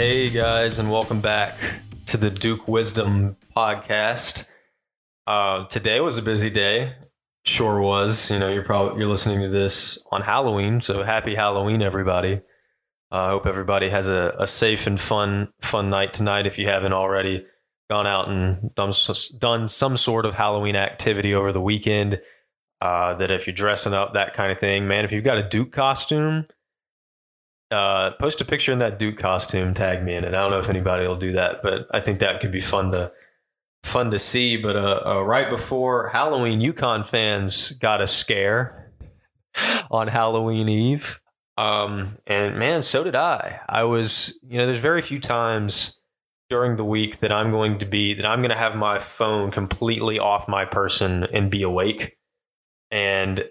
Hey guys, and welcome back to the Duke Wisdom podcast. Uh, today was a busy day. Sure was. You know, you're probably you're listening to this on Halloween, so happy Halloween, everybody. I uh, hope everybody has a, a safe and fun fun night tonight. If you haven't already gone out and done done some sort of Halloween activity over the weekend, uh, that if you're dressing up, that kind of thing, man. If you've got a Duke costume uh, post a picture in that Duke costume, tag me in it. I don't know if anybody will do that, but I think that could be fun to fun to see. But uh, uh, right before Halloween, UConn fans got a scare on Halloween Eve, um, and man, so did I. I was, you know, there's very few times during the week that I'm going to be that I'm going to have my phone completely off my person and be awake. And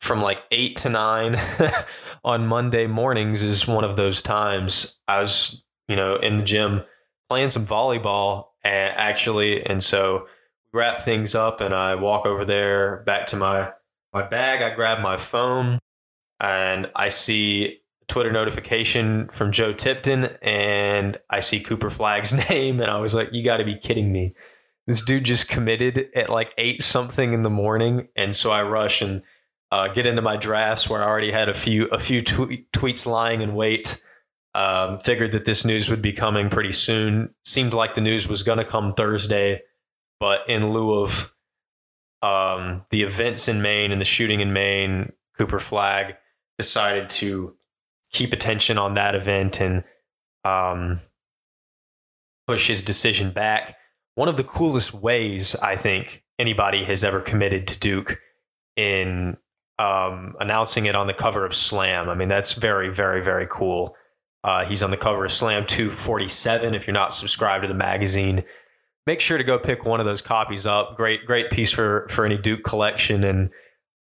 from like eight to nine on Monday mornings is one of those times. I was, you know, in the gym playing some volleyball and actually, and so wrap things up and I walk over there back to my my bag. I grab my phone and I see Twitter notification from Joe Tipton and I see Cooper Flagg's name and I was like, you got to be kidding me. This dude just committed at like eight something in the morning. And so I rush and uh, get into my drafts where I already had a few a few tweet, tweets lying in wait. Um, figured that this news would be coming pretty soon. Seemed like the news was going to come Thursday, but in lieu of um, the events in Maine and the shooting in Maine, Cooper Flagg decided to keep attention on that event and um, push his decision back. One of the coolest ways I think anybody has ever committed to Duke in um, announcing it on the cover of Slam. I mean, that's very, very, very cool. Uh, he's on the cover of Slam 247. If you're not subscribed to the magazine, make sure to go pick one of those copies up. Great, great piece for for any Duke collection and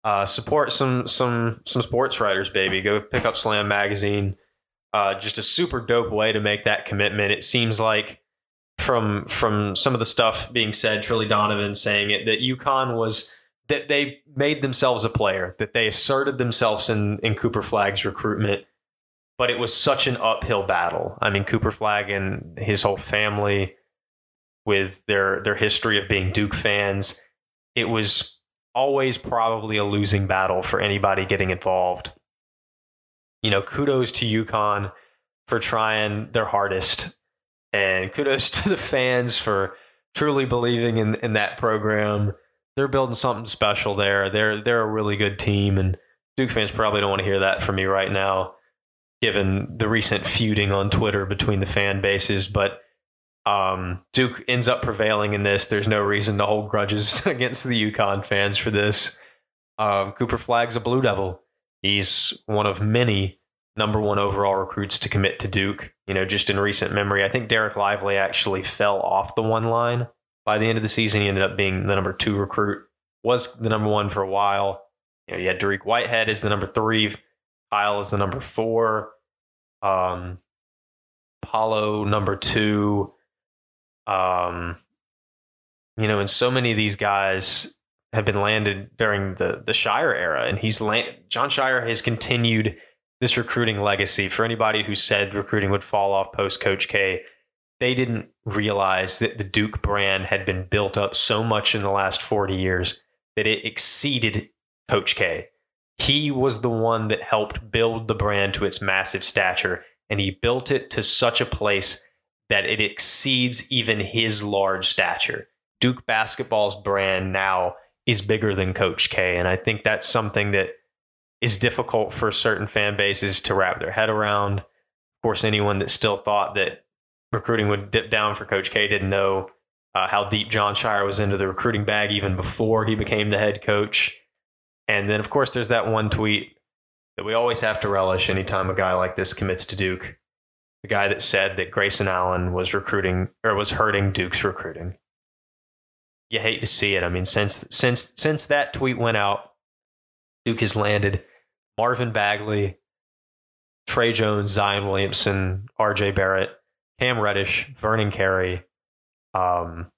uh, support some some some sports writers, baby. Go pick up Slam magazine. Uh, just a super dope way to make that commitment. It seems like from from some of the stuff being said, Trilly Donovan saying it that UConn was that they made themselves a player, that they asserted themselves in, in Cooper Flagg's recruitment, but it was such an uphill battle. I mean, Cooper Flagg and his whole family, with their their history of being Duke fans, it was always probably a losing battle for anybody getting involved. You know, kudos to UConn for trying their hardest, and kudos to the fans for truly believing in, in that program they're building something special there. They're they're a really good team, and Duke fans probably don't want to hear that from me right now, given the recent feuding on Twitter between the fan bases. But um, Duke ends up prevailing in this. There's no reason to hold grudges against the UConn fans for this. Um, Cooper Flagg's a Blue Devil. He's one of many number one overall recruits to commit to Duke. You know, just in recent memory, I think Dereck Lively actually fell off the one line by the end of the season, he ended up being the number two recruit. Was the number one for a while. You know, you had Dariq Whitehead as the number three, Kyle is the number four, um, Paolo number two. Um, you know, and so many of these guys have been landed during the the Scheyer era, and he's land, Jon Scheyer has continued this recruiting legacy. For anybody who said recruiting would fall off post Coach K, they didn't realize that the Duke brand had been built up so much in the last 40 years that it exceeded Coach K. He was the one that helped build the brand to its massive stature, and he built it to such a place that it exceeds even his large stature. Duke basketball's brand now is bigger than Coach K, and I think that's something that is difficult for certain fan bases to wrap their head around. Of course, anyone that still thought that recruiting would dip down for Coach K. Didn't know uh, how deep Jon Scheyer was into the recruiting bag even before he became the head coach. And then, of course, there's that one tweet that we always have to relish anytime a guy like this commits to Duke. The guy that said that Grayson Allen was recruiting or was hurting Duke's recruiting. You hate to see it. I mean, since since since that tweet went out, Duke has landed Marvin Bagley, Tre Jones, Zion Williamson, R.J. Barrett, Cam Reddish, Vernon Carey, um,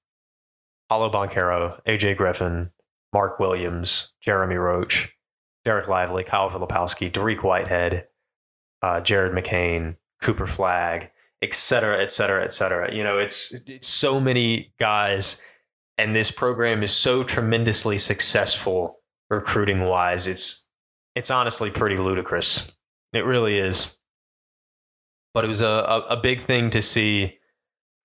Paolo Banchero, AJ Griffin, Mark Williams, Jeremy Roach, Dereck Lively, Kyle Filipowski, Dariq Whitehead, uh, Jared McCain, Cooper Flagg, et cetera, et cetera, et cetera. You know, it's it's so many guys, and this program is so tremendously successful recruiting wise. It's it's honestly pretty ludicrous. It really is. But it was a, a, a big thing to see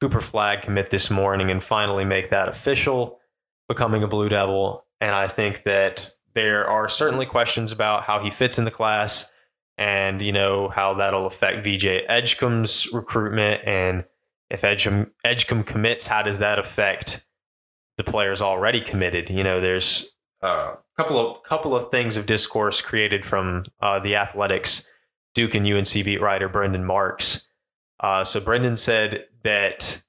Cooper Flagg commit this morning and finally make that official, becoming a Blue Devil. And I think that there are certainly questions about how he fits in the class and, you know, how that'll affect VJ Edgecombe's recruitment. And if Edgecombe, Edgecombe commits, how does that affect the players already committed? You know, there's a couple of couple of things of discourse created from uh, the athletics Duke and UNC beat writer Brendan Marks. Uh, so Brendan said that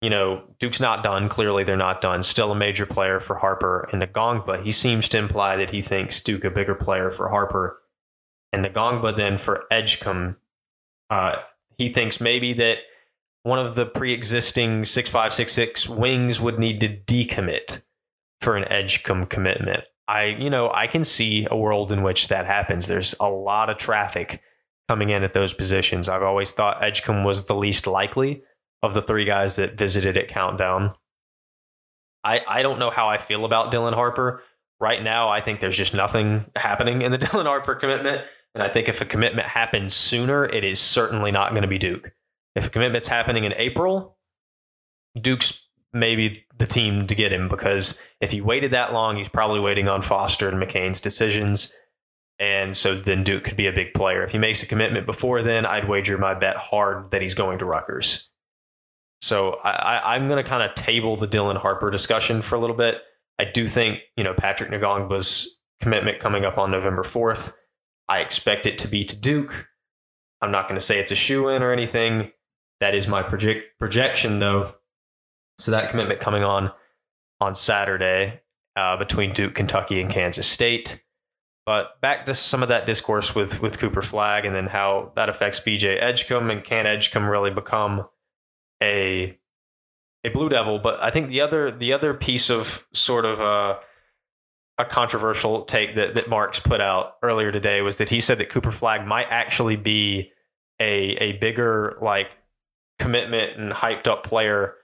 you know Duke's not done. Clearly, they're not done. Still a major player for Harper and Ngongba. He seems to imply that he thinks Duke a bigger player for Harper and Ngongba than for Edgecombe. Uh, he thinks maybe that one of the pre-existing six five six six wings would need to decommit for an Edgecombe commitment. I you know I can see a world in which that happens. There's a lot of traffic coming in at those positions. I've always thought Edgecombe was the least likely of the three guys that visited at Countdown. I, I don't know how I feel about Dylan Harper. Right now, I think there's just nothing happening in the Dylan Harper commitment. And I think if a commitment happens sooner, it is certainly not going to be Duke. If a commitment's happening in April, Duke's maybe the team to get him because if he waited that long, he's probably waiting on Foster and McCain's decisions. And so then Duke could be a big player. If he makes a commitment before then, I'd wager my bet hard that he's going to Rutgers. So I, am going to kind of table the Dylan Harper discussion for a little bit. I do think, you know, Patrick Ngongba's commitment coming up on November 4th. I expect it to be to Duke. I'm not going to say it's a shoe in or anything. That is my project projection, though. So that commitment coming on on Saturday uh, between Duke, Kentucky, and Kansas State. But back to some of that discourse with with Cooper Flagg and then how that affects VJ Edgecombe and can Edgecombe really become a a Blue Devil? But I think the other the other piece of sort of a, a controversial take that that Marks put out earlier today was that he said that Cooper Flagg might actually be a a bigger like commitment and hyped up player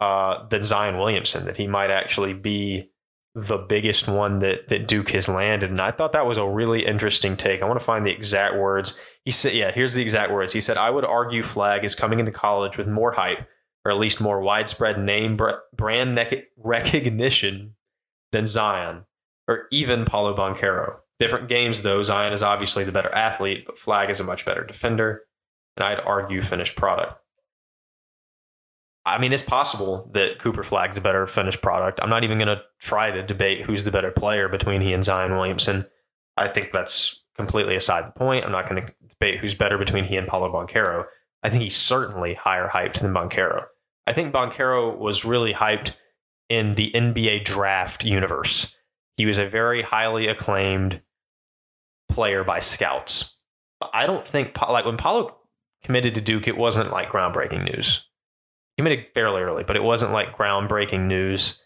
uh, than Zion Williamson. That he might actually be the biggest one that that Duke has landed. And I thought that was a really interesting take. I want to find the exact words. He said, yeah, here's the exact words. He said, I would argue Flagg is coming into college with more hype, or at least more widespread name brand recognition than Zion, or even Paolo Banchero. Different games, though. Zion is obviously the better athlete, but Flagg is a much better defender, and I'd argue finished product. I mean, it's possible that Cooper Flagg's a better finished product. I'm not even going to try to debate who's the better player between he and Zion Williamson. I think that's completely aside the point. I'm not going to debate who's better between he and Paolo Banchero. I think he's certainly higher hyped than Banchero. I think Banchero was really hyped in the NBA draft universe. He was a very highly acclaimed player by scouts. I don't think like when Paolo committed to Duke, it wasn't like groundbreaking news committed fairly early, but it wasn't like groundbreaking news.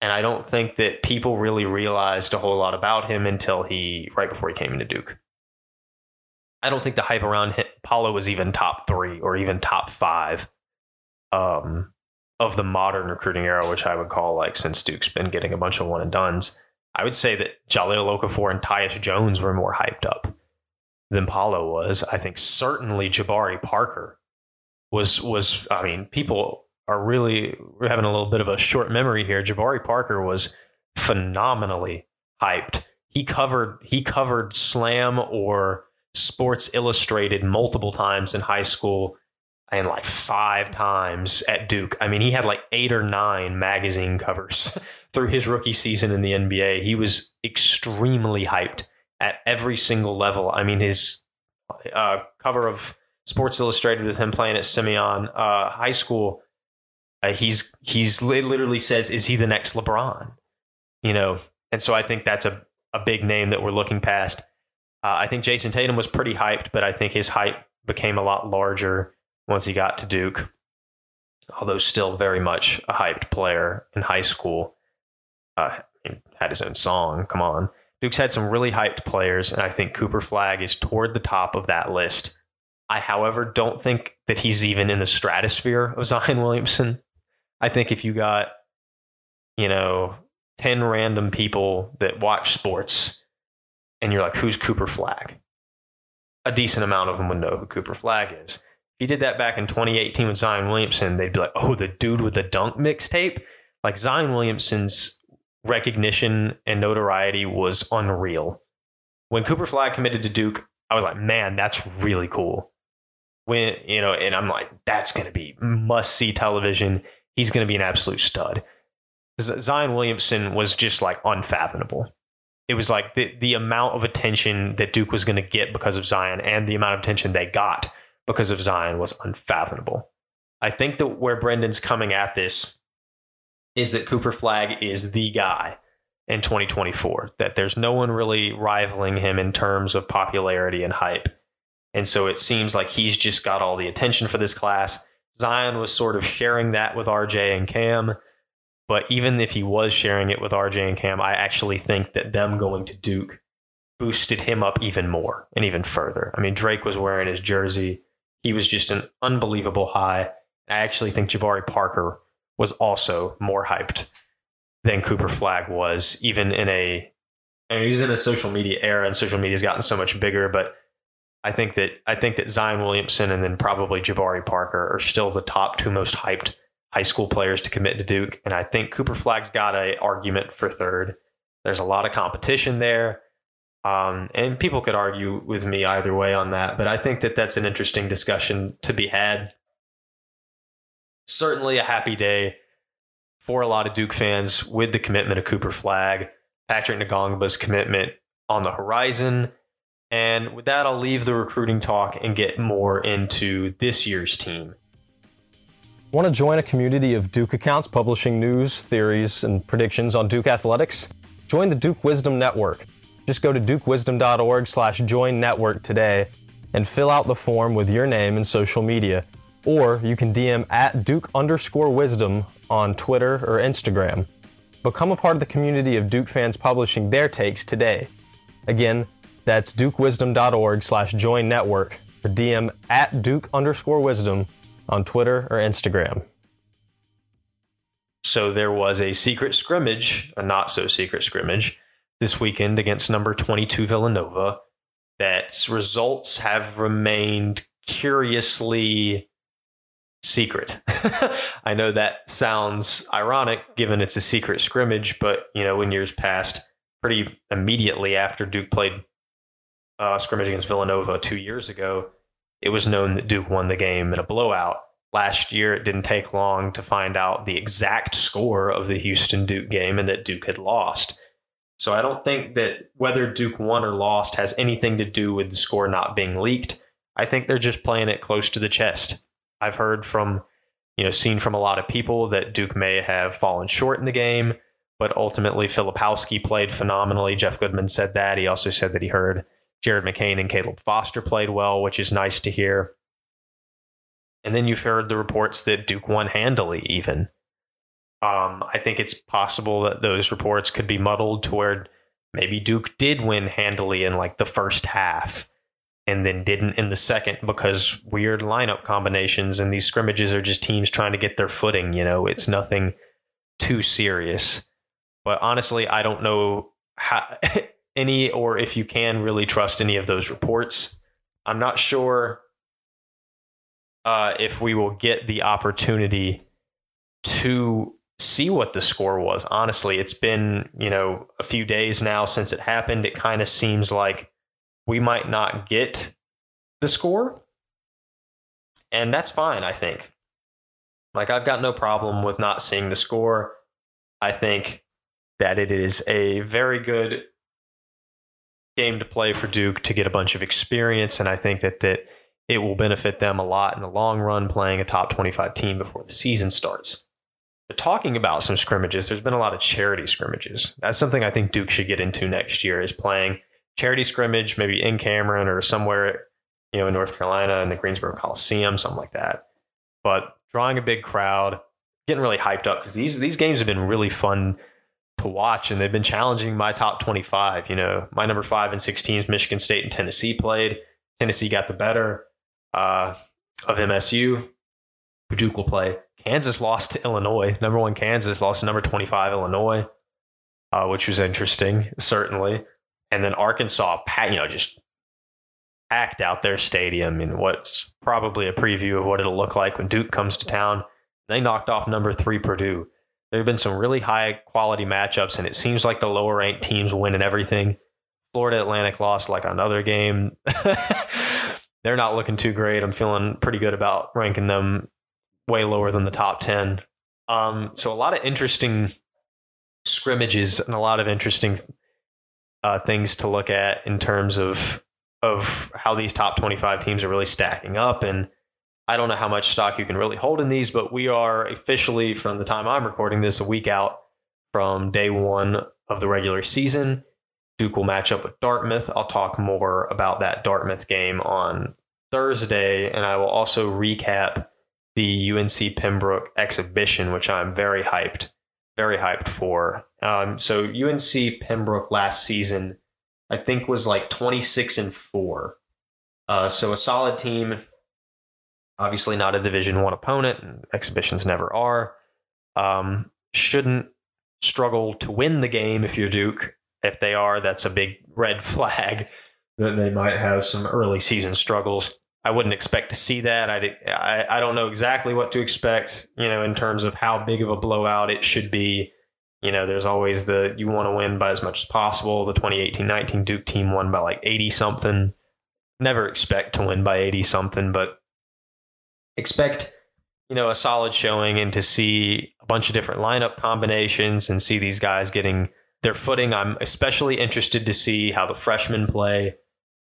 And I don't think that people really realized a whole lot about him until he, right before he came into Duke. I don't think the hype around him, Paolo was even top three or even top five um, of the modern recruiting era, which I would call like since Duke's been getting a bunch of one and duns. I would say that Jahlil Okafor and Tyus Jones were more hyped up than Paolo was. I think certainly Jabari Parker was was I mean, people are really having a little bit of a short memory here. Jabari Parker was phenomenally hyped. He covered he covered Slam or Sports Illustrated multiple times in high school and like five times at Duke. I mean, he had like eight or nine magazine covers through his rookie season in the NBA. He was extremely hyped at every single level. I mean, his uh, cover of Sports Illustrated with him playing at Simeon uh, High School. Uh, he's he's literally says, "Is he the next LeBron?" You know, and so I think that's a a big name that we're looking past. Uh, I think Jayson Tatum was pretty hyped, but I think his hype became a lot larger once he got to Duke. Although still very much a hyped player in high school, uh, had his own song. Come on, Duke's had some really hyped players, and I think Cooper Flagg is toward the top of that list I, however, don't think that he's even in the stratosphere of Zion Williamson. I think if you got, you know, 10 random people that watch sports and you're like, who's Cooper Flagg? A decent amount of them would know who Cooper Flagg is. If he did that back in 2018 with Zion Williamson, they'd be like, oh, the dude with the dunk mixtape? Like Zion Williamson's recognition and notoriety was unreal. When Cooper Flagg committed to Duke, I was like, man, that's really cool. When, you know, and I'm like, that's going to be must see television. He's going to be an absolute stud. Zion Williamson was just like unfathomable. It was like the, the amount of attention that Duke was going to get because of Zion and the amount of attention they got because of Zion was unfathomable. I think that where Brendan's coming at this is that Cooper Flagg is the guy in 2024, that there's no one really rivaling him in terms of popularity and hype. And so it seems like he's just got all the attention for this class. Zion was sort of sharing that with RJ and Cam. But even if he was sharing it with RJ and Cam, I actually think that them going to Duke boosted him up even more and even further. I mean, Drake was wearing his jersey. He was just an unbelievable high. I actually think Jabari Parker was also more hyped than Cooper Flagg was, even in a. I mean, he's in a social media era, and social media has gotten so much bigger. But I think that I think that Zion Williamson and then probably Jabari Parker are still the top two most hyped high school players to commit to Duke, and I think Cooper Flagg's got a argument for third. There's a lot of competition there. Um, and people could argue with me either way on that, but I think that that's an interesting discussion to be had certainly a happy day for a lot of Duke fans with the commitment of Cooper Flagg, Patrick Ngongba's commitment on the horizon. And with that, I'll leave the recruiting talk and get more into this year's team. Want to join a community of Duke accounts publishing news, theories, and predictions on Duke athletics? Join the Duke Wisdom Network. Just go to dukewisdom.org slash join network today and fill out the form with your name and social media or you can DM at Duke underscore wisdom on Twitter or Instagram. Become a part of the community of Duke fans publishing their takes today. Again, that's dukewisdom.org slash join network or DM at Duke underscore wisdom on Twitter or Instagram. So there was a secret scrimmage, a not so secret scrimmage, this weekend against number 22 Villanova that results have remained curiously secret. I know that sounds ironic given it's a secret scrimmage, but you know, in years past, pretty immediately after Duke played uh, scrimmage against Villanova two years ago, it was known that Duke won the game in a blowout. Last year, it didn't take long to find out the exact score of the Houston Duke game and that Duke had lost. So I don't think that whether Duke won or lost has anything to do with the score not being leaked. I think they're just playing it close to the chest. I've heard from, you know, seen from a lot of people that Duke may have fallen short in the game, but ultimately Filipowski played phenomenally. Jeff Goodman said that. He also said that he heard Jared McCain and Caleb Foster played well, which is nice to hear. And then you've heard the reports that Duke won handily, even. Um, I think it's possible that those reports could be muddled to where maybe Duke did win handily in like the first half and then didn't in the second because weird lineup combinations and these scrimmages are just teams trying to get their footing. You know, it's nothing too serious. But honestly, I don't know how any or if you can really trust any of those reports. I'm not sure uh, if we will get the opportunity to see what the score was. Honestly, it's been, you know, a few days now since it happened. It kind of seems like we might not get the score. And that's fine, I think. Like, I've got no problem with not seeing the score. I think that it is a very good game to play for Duke to get a bunch of experience. And I think that, that it will benefit them a lot in the long run playing a top 25 team before the season starts. But talking about some scrimmages, there's been a lot of charity scrimmages. That's something I think Duke should get into next year is playing charity scrimmage, maybe in Cameron or somewhere, you know, in North Carolina in the Greensboro Coliseum, something like that. But drawing a big crowd, getting really hyped up because these these games have been really fun to watch and they've been challenging my top 25. You know, my number five and six teams, Michigan State and Tennessee played. Tennessee got the better. uh, of MSU. Duke will play. Kansas lost to Illinois. Number one Kansas lost to number 25 Illinois, uh, which was interesting, certainly. And then Arkansas, you know, just packed out their stadium in what's probably a preview of what it'll look like when Duke comes to town. They knocked off number three Purdue. There have been some really high quality matchups, and it seems like the lower ranked teams win in everything. Florida Atlantic lost like another game. They're not looking too great. I'm feeling pretty good about ranking them way lower than the top 10. Um, so a lot of interesting scrimmages and a lot of interesting uh, things to look at in terms of of how these top 25 teams are really stacking up and I don't know how much stock you can really hold in these, but we are officially, from the time I'm recording this, a week out from day one of the regular season. Duke will match up with Dartmouth. I'll talk more about that Dartmouth game on Thursday, and I will also recap the UNC Pembroke exhibition, which I'm very hyped, very hyped for. Um, so UNC Pembroke last season, I think, was like 26 and four. Uh, so a solid team obviously not a Division One opponent, and exhibitions never are. Um, shouldn't struggle to win the game if you're Duke. If they are, that's a big red flag that they might have some early season struggles. I wouldn't expect to see that. I, I, I don't know exactly what to expect, you know, in terms of how big of a blowout it should be. You know, there's always the you want to win by as much as possible. The 2018 19 Duke team won by like 80 something. Never expect to win by 80 something, but expect you know a solid showing and to see a bunch of different lineup combinations and see these guys getting their footing. I'm especially interested to see how the freshmen play.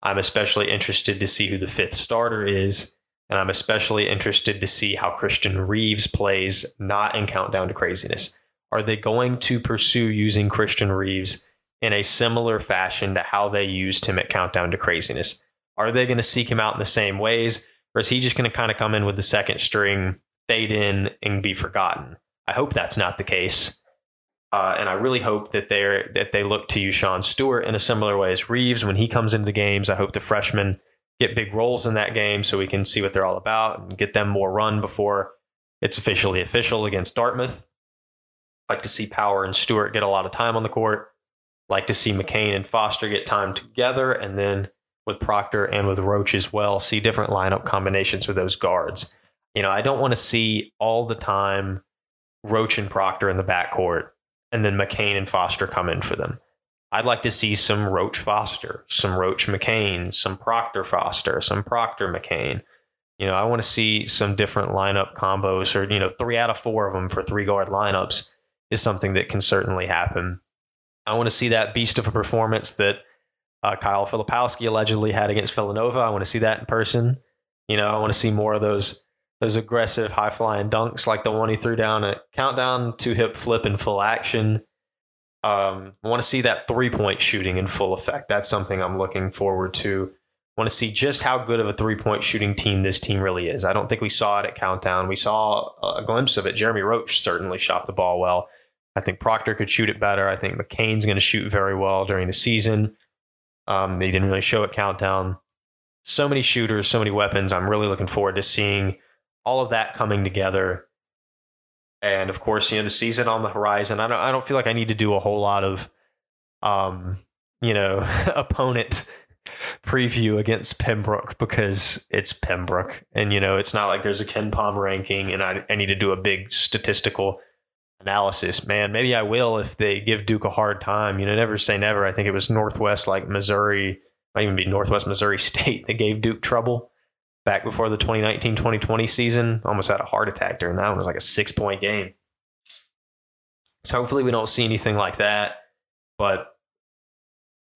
I'm especially interested to see who the fifth starter is. And I'm especially interested to see how Christian Reeves plays, not in Countdown to Craziness. Are they going to pursue using Christian Reeves in a similar fashion to how they used him at Countdown to Craziness? Are they going to seek him out in the same ways? Or is he just going to kind of come in with the second string, fade in, and be forgotten? I hope that's not the case. Uh, and I really hope that they that they look to use Sean Stewart in a similar way as Reeves when he comes into the games. I hope the freshmen get big roles in that game so we can see what they're all about and get them more run before it's officially official against Dartmouth. Like to see Power and Stewart get a lot of time on the court. Like to see McCain and Foster get time together, and then with Proctor and with Roach as well, see different lineup combinations with those guards. You know, I don't want to see all the time Roach and Proctor in the backcourt and then McCain and Foster come in for them. I'd like to see some Roach Foster, some Roach McCain, some Proctor Foster, some Proctor McCain. You know, I want to see some different lineup combos or, you know, three out of four of them for three guard lineups is something that can certainly happen. I want to see that beast of a performance that uh, Kyle Filipowski allegedly had against Villanova. I want to see that in person. You know, I want to see more of those those aggressive high flying dunks like the one he threw down at countdown, two hip flip in full action. Um, I want to see that three point shooting in full effect. That's something I'm looking forward to. I want to see just how good of a three point shooting team this team really is. I don't think we saw it at Countdown. We saw a glimpse of it. Jeremy Roach certainly shot the ball well. I think Proctor could shoot it better. I think McCain's going to shoot very well during the season. Um, they didn't really show it countdown. So many shooters, so many weapons. I'm really looking forward to seeing all of that coming together. And of course, you know, the season on the horizon. I don't I don't feel like I need to do a whole lot of um, you know, opponent preview against Pembroke because it's Pembroke. And you know, it's not like there's a KenPom ranking and I, I need to do a big statistical analysis. Man, maybe I will if they give Duke a hard time. You know, never say never. I think it was Northwest, like Missouri, might even be Northwest Missouri State that gave Duke trouble back before the 2019 2020 season. Almost had a heart attack during that one. It was like a six point game. So hopefully we don't see anything like that. But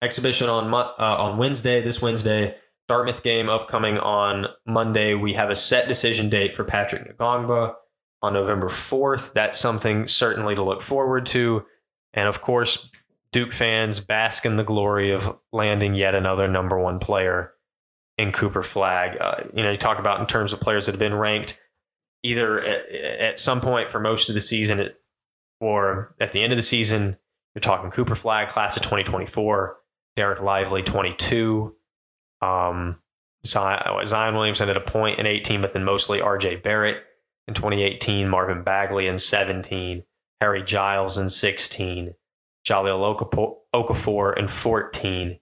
exhibition on uh, on Wednesday, this Wednesday. Dartmouth game upcoming on Monday. We have a set decision date for Patrick Ngongba on November 4th. That's something certainly to look forward to. And of course, Duke fans bask in the glory of landing yet another number one player in Cooper Flagg. Uh, you know, you talk about in terms of players that have been ranked either at, at some point for most of the season or at the end of the season. You're talking Cooper Flagg, class of 2024, Dereck Lively, 22. Um, Zion, Zion Williamson at a point in 18, but then mostly RJ Barrett in 2018, Marvin Bagley in 17, Harry Giles in 16, Jahlil Okafor in 14.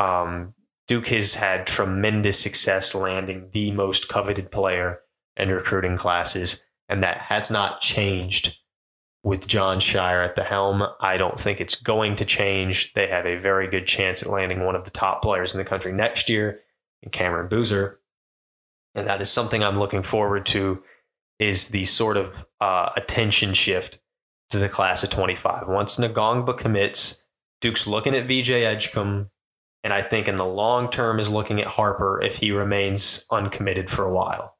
Um, Duke has had tremendous success landing the most coveted player in recruiting classes, and that has not changed with Jon Scheyer at the helm. I don't think it's going to change. They have a very good chance at landing one of the top players in the country next year in Cameron Boozer. And that is something I'm looking forward to is the sort of uh, attention shift to the class of 25. Once Ngongba commits, Duke's looking at VJ Edgecombe, and I think in the long term is looking at Harper if he remains uncommitted for a while.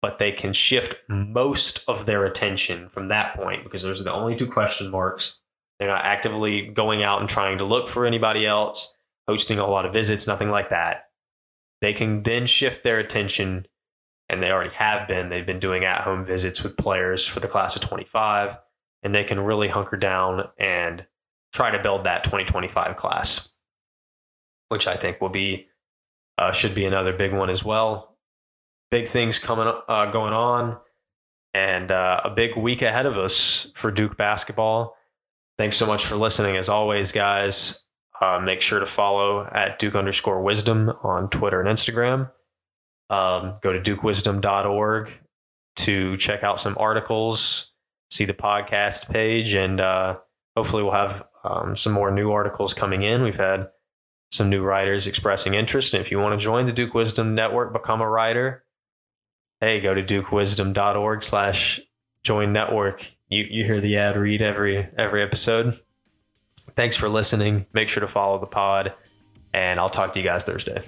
But they can shift most of their attention from that point because those are the only two question marks. They're not actively going out and trying to look for anybody else, hosting a lot of visits, nothing like that. They can then shift their attention, and they already have been. They've been doing at home visits with players for the class of 25, and they can really hunker down and try to build that 2025 class, which I think will be uh, should be another big one as well. Big things coming uh, going on, and uh, a big week ahead of us for Duke basketball. Thanks so much for listening, as always, guys. Uh, make sure to follow at Duke underscore wisdom on Twitter and Instagram. Um, go to dukewisdom.org to check out some articles, see the podcast page, and uh, hopefully we'll have um, some more new articles coming in. We've had some new writers expressing interest. And if you want to join the Duke Wisdom Network, become a writer, hey, go to dukewisdom.org slash join network. You, you hear the ad read every every episode. Thanks for listening. Make sure to follow the pod, and I'll talk to you guys Thursday.